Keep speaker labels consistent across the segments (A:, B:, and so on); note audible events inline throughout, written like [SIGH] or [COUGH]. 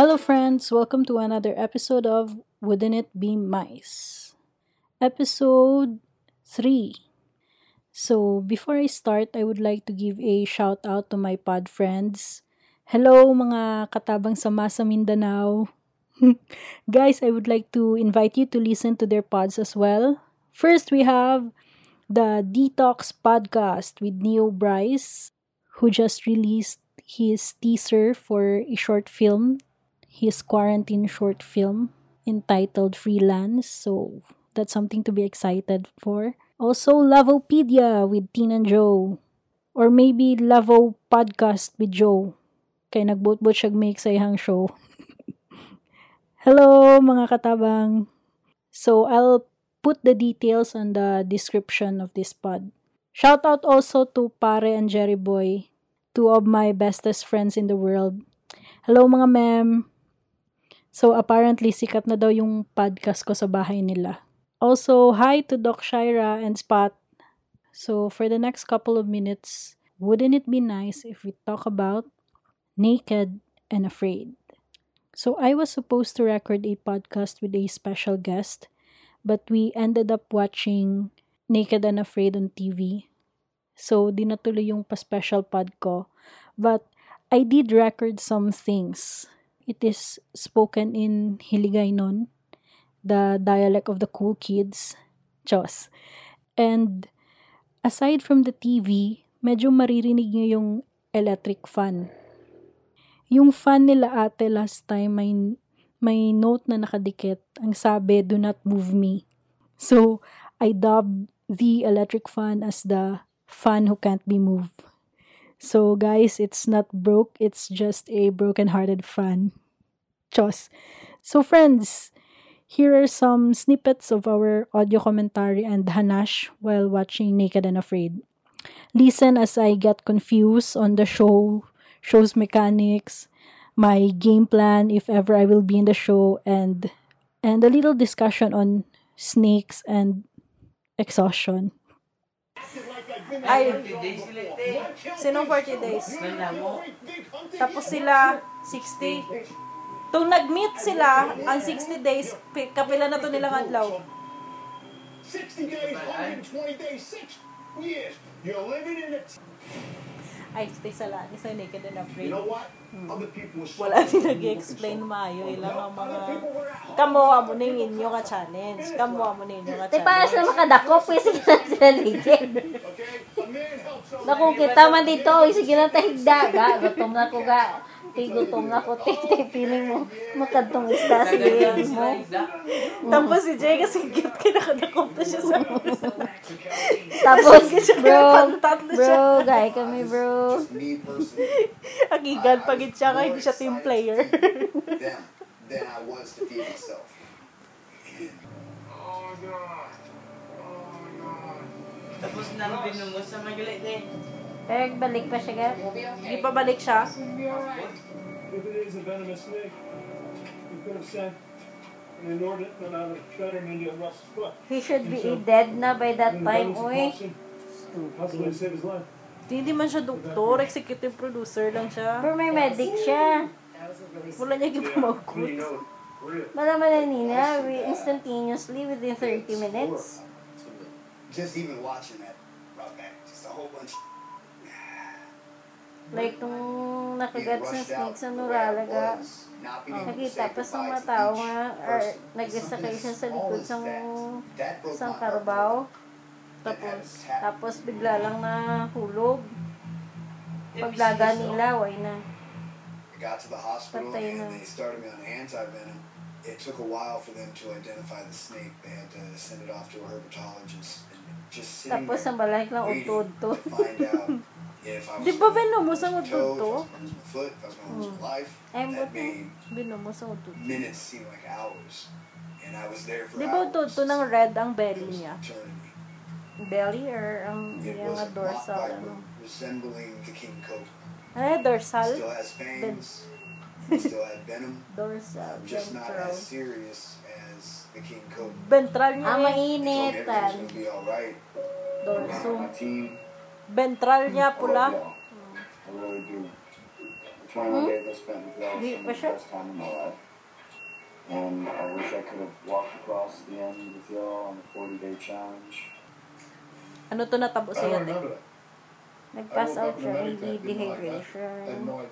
A: Hello, friends. Welcome to another episode of Wouldn't It Be Mice? Episode 3. So, before I start, I would like to give a shout out to my pod friends. Hello, mga katabang sama sa Mindanao. [LAUGHS] Guys, I would like to invite you to listen to their pods as well. First, we have the Detox Podcast with Neo Bryce, who just released his teaser for a short film his quarantine short film entitled Freelance. So that's something to be excited for. Also, Lavopedia with Teen and Joe. Or maybe Lavo Podcast with Joe. Kay nagbot-bot siya make sa ihang show. [LAUGHS] Hello, mga katabang. So, I'll put the details on the description of this pod. Shout out also to Pare and Jerry Boy, two of my bestest friends in the world. Hello mga mem. So, apparently, sikat na daw yung podcast ko sa bahay nila. Also, hi to Doc Shira and Spot. So, for the next couple of minutes, wouldn't it be nice if we talk about Naked and Afraid? So, I was supposed to record a podcast with a special guest, but we ended up watching Naked and Afraid on TV. So, di natuloy yung pa-special pod ko. But, I did record some things It is spoken in Hiligaynon, the dialect of the cool kids. Diyos. And aside from the TV, medyo maririnig nyo yung electric fan. Yung fan nila ate last time may, may note na nakadikit. Ang sabi, do not move me. So, I dubbed the electric fan as the fan who can't be moved. So guys, it's not broke, it's just a broken-hearted fan. Chos. So friends, here are some snippets of our audio commentary and hanash while watching Naked and Afraid. Listen as I get confused on the show, show's mechanics, my game plan if ever I will be in the show and and a little discussion on snakes and exhaustion.
B: Ay, sinong 40 days? Tapos sila, 60. Tung nag-meet sila, ang 60 days, pi- kapila na to nilang adlaw.
C: 60 days, 120 days, 6 years. You're living in a...
B: Ay, stay sa lang, isa naked and afraid.
C: You know what? Other people were
B: Wala din nag-explain maayo, ilang ang mga... Kamuha mo na yung inyo ka challenge. Kamuha mo na yung inyo ka
D: Di para sila
B: challenge.
D: makadako, pwede sige na sila
C: a
D: Naku, kita man dito, uy, sige na tahigda, ga. Gutom na ko, ga. Gutom na ko, ti, ti, feeling mo, makadtong isda, sige. mo.
B: Tapos si Jay kasi cute kinakadakop na siya sa
D: Tapos, bro, bro, gay kami, bro. [LAUGHS]
C: personally
B: Agigan pagit siya kahit hindi siya team player.
C: them than I was to feed myself. Oh God. Oh God.
E: Tapos nang binungo sa magalit eh.
D: Pero balik pa siya, ga.
B: Hindi pa balik siya.
F: If it is a venomous snake, you could have sent an inordinate amount of Shredder into Russ's foot.
D: He should be dead na by that time,
F: his life.
B: Hindi man siya doktor, executive producer lang siya.
D: Pero may medic siya.
B: Wala niya gipamagkot.
D: Malaman na nina, we instantaneously within 30 minutes.
C: Just even watching that brought back just a whole bunch.
D: Like, nung nakagat sa snake sa Nuralaga,
C: to
D: nakita pa sa mga tao nga, or nag-sakay siya sa likod sa
C: heart.
D: karabaw. Tapos, tapos bigla lang na hulog. Paglaga nila, way na.
C: Got to the hospital
D: Patay
C: and
D: na.
C: they started me on anti-venom. It took a while for them to identify the snake. They had to send it off to a herpetologist. And just sitting
D: Tapos
C: there waiting
D: to
C: find out [LAUGHS] if I was
B: Di ba venom mo to?
C: foot, if I was gonna lose my life. That made
B: mo sa utod.
C: minutes seem like hours. And I was there for
B: Di ba
C: hours.
B: utod to ng red ang
C: It
B: belly
C: was
B: niya?
C: eternity.
D: Belly or ang
C: It
D: yung
C: was
D: dorsal,
C: viper
D: ano.
C: resembling the king cobra.
B: Ay, dorsal?
C: Still has fangs. still had venom. [LAUGHS]
D: Dorsal,
C: Just not
D: ventral.
C: as serious as the king cobra.
B: Ventral niya
D: Ang
B: eh.
C: He told me everything was
D: mainitan.
C: gonna be alright.
D: Dorso.
C: My team, Ventralnya
B: pula.
C: Oh, yeah. I really do.
G: I'm trying hmm?
D: to
G: get
D: this
G: the best time in my life. And I wish I could have walked across the end with y'all on the 40-day challenge.
B: Ano to natabo
F: sa yate?
D: Nag-pass out siya,
F: AD,
D: dehydration,
F: no,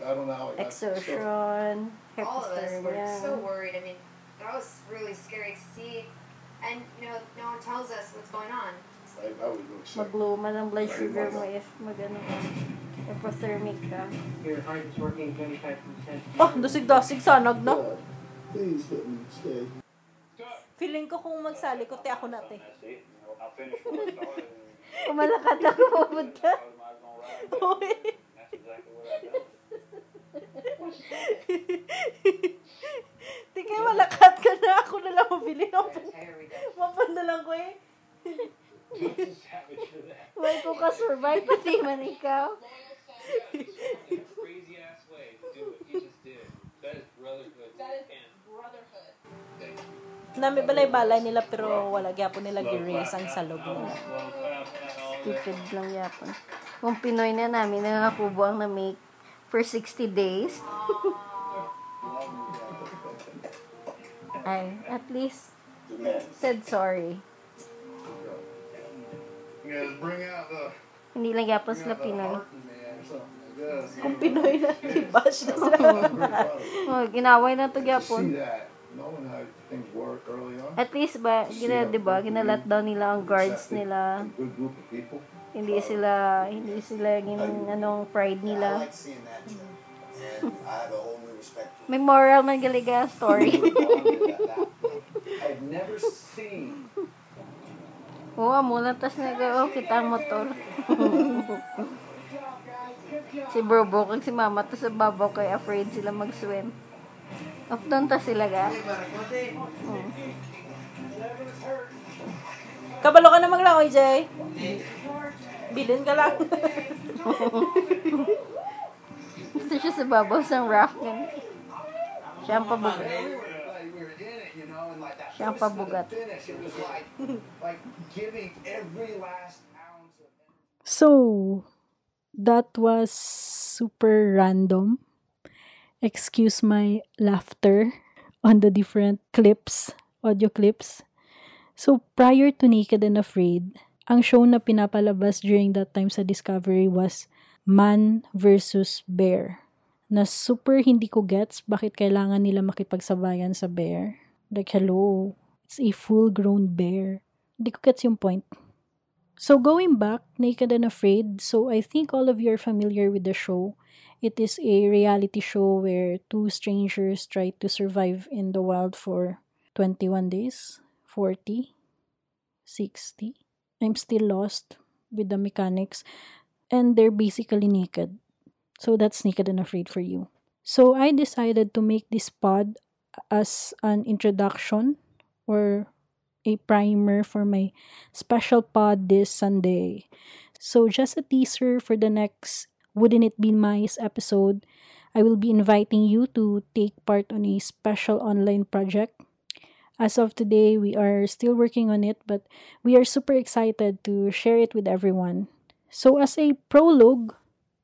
D: exertion,
H: All of us were so worried. I mean, that was really scary to see. And, you know, no one tells us what's going on.
F: I, I sick.
D: Magluma ng blood sugar mo if magano ka. Hypothermic ka.
E: Your heart is working 25%.
B: Oh, dasig-dasig sanag na.
F: God, Please let me stay.
B: Feeling ko kung magsali ko, te ako na, te. [LAUGHS]
D: Kumalakad ako pupunta.
B: Di kaya malakat ka na. Ako na lang mabili. Mapan na lang ko eh.
D: May ko ka-survive pati man ikaw.
I: crazy ass way to do what you just did. That is brotherhood. That is
H: Brotherhood.
B: Nami balay-balay nila pero wala gyapon nila gi-raise ang salog nila.
D: Stupid lang yapon. Kung Pinoy na namin, nangakubo ang na-make for 60 days. [LAUGHS] Ay, at least said sorry.
F: Guys bring out the,
D: Hindi lang yapon
F: bring
D: sila
F: out the
D: Pinoy. [LAUGHS]
B: Kung Pinoy na, i-bash na sila.
D: Oh, ginaway na to yapon. At least ba, gina, di ba, ginalat daw nila ang guards nila. Hindi sila, hindi sila gin, anong pride nila. May moral man galiga story. [LAUGHS]
F: I've never seen
D: Oo, muna tas nag oh, kita ang motor. [LAUGHS] si bro bro kag si mama tas sa babaw kay afraid sila mag-swim. Up doon ta sila ga. Mm.
B: Kabalo ka na maglangoy, Jay. Bilin ka lang. [LAUGHS]
D: Gusto siya sa babaw sang raft. Siya ang pabugat.
C: we were in it, you know, and like that
D: Siya ang
C: first to the
D: pabugat.
A: So, that was super random. Excuse my laughter on the different clips, audio clips. So, prior to Naked and Afraid, ang show na pinapalabas during that time sa Discovery was Man versus Bear. Na super hindi ko gets bakit kailangan nila makipagsabayan sa bear. Like, hello, it's a full-grown bear. Hindi ko gets yung point. So going back, Naked and Afraid, so I think all of you are familiar with the show. It is a reality show where two strangers try to survive in the wild for 21 days, 40, 60. I'm still lost with the mechanics and they're basically naked. So that's Naked and Afraid for you. So I decided to make this pod as an introduction or a primer for my special pod this Sunday. So, just a teaser for the next Wouldn't It Be Nice episode. I will be inviting you to take part on a special online project. As of today, we are still working on it, but we are super excited to share it with everyone. So, as a prologue,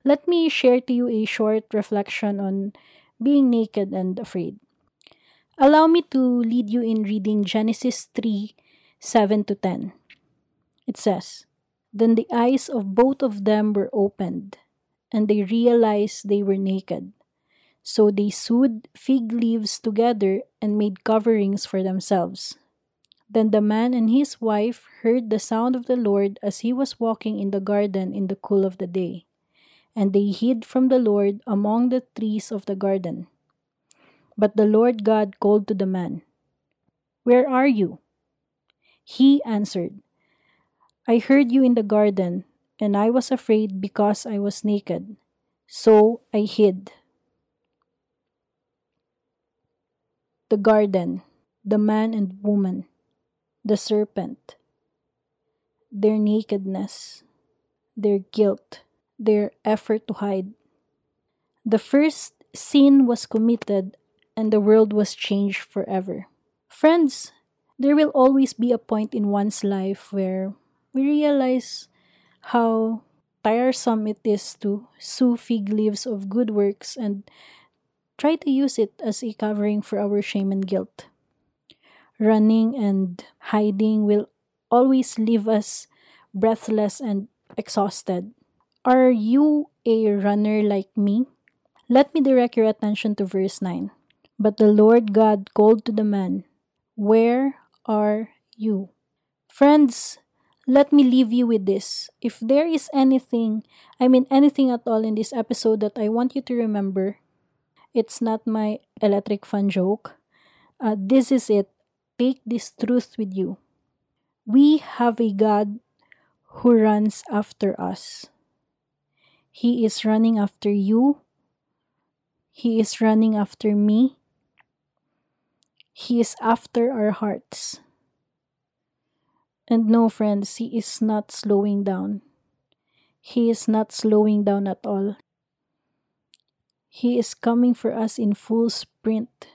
A: let me share to you a short reflection on being naked and afraid. Allow me to lead you in reading Genesis 3 7 to 10. It says, Then the eyes of both of them were opened, and they realized they were naked. So they sewed fig leaves together and made coverings for themselves. Then the man and his wife heard the sound of the Lord as he was walking in the garden in the cool of the day. And they hid from the Lord among the trees of the garden. But the Lord God called to the man, Where are you? He answered, I heard you in the garden, and I was afraid because I was naked. So I hid. The garden, the man and woman, the serpent, their nakedness, their guilt, their effort to hide. The first sin was committed, and the world was changed forever. Friends, there will always be a point in one's life where we realize how tiresome it is to sew fig leaves of good works and try to use it as a covering for our shame and guilt. Running and hiding will always leave us breathless and exhausted. Are you a runner like me? Let me direct your attention to verse 9. But the Lord God called to the man, Where are you? Friends, let me leave you with this. If there is anything, I mean anything at all in this episode that I want you to remember, it's not my electric fan joke. Uh, this is it. Take this truth with you. We have a God who runs after us. He is running after you. He is running after me. He is after our hearts. And no, friends, He is not slowing down. He is not slowing down at all. He is coming for us in full sprint.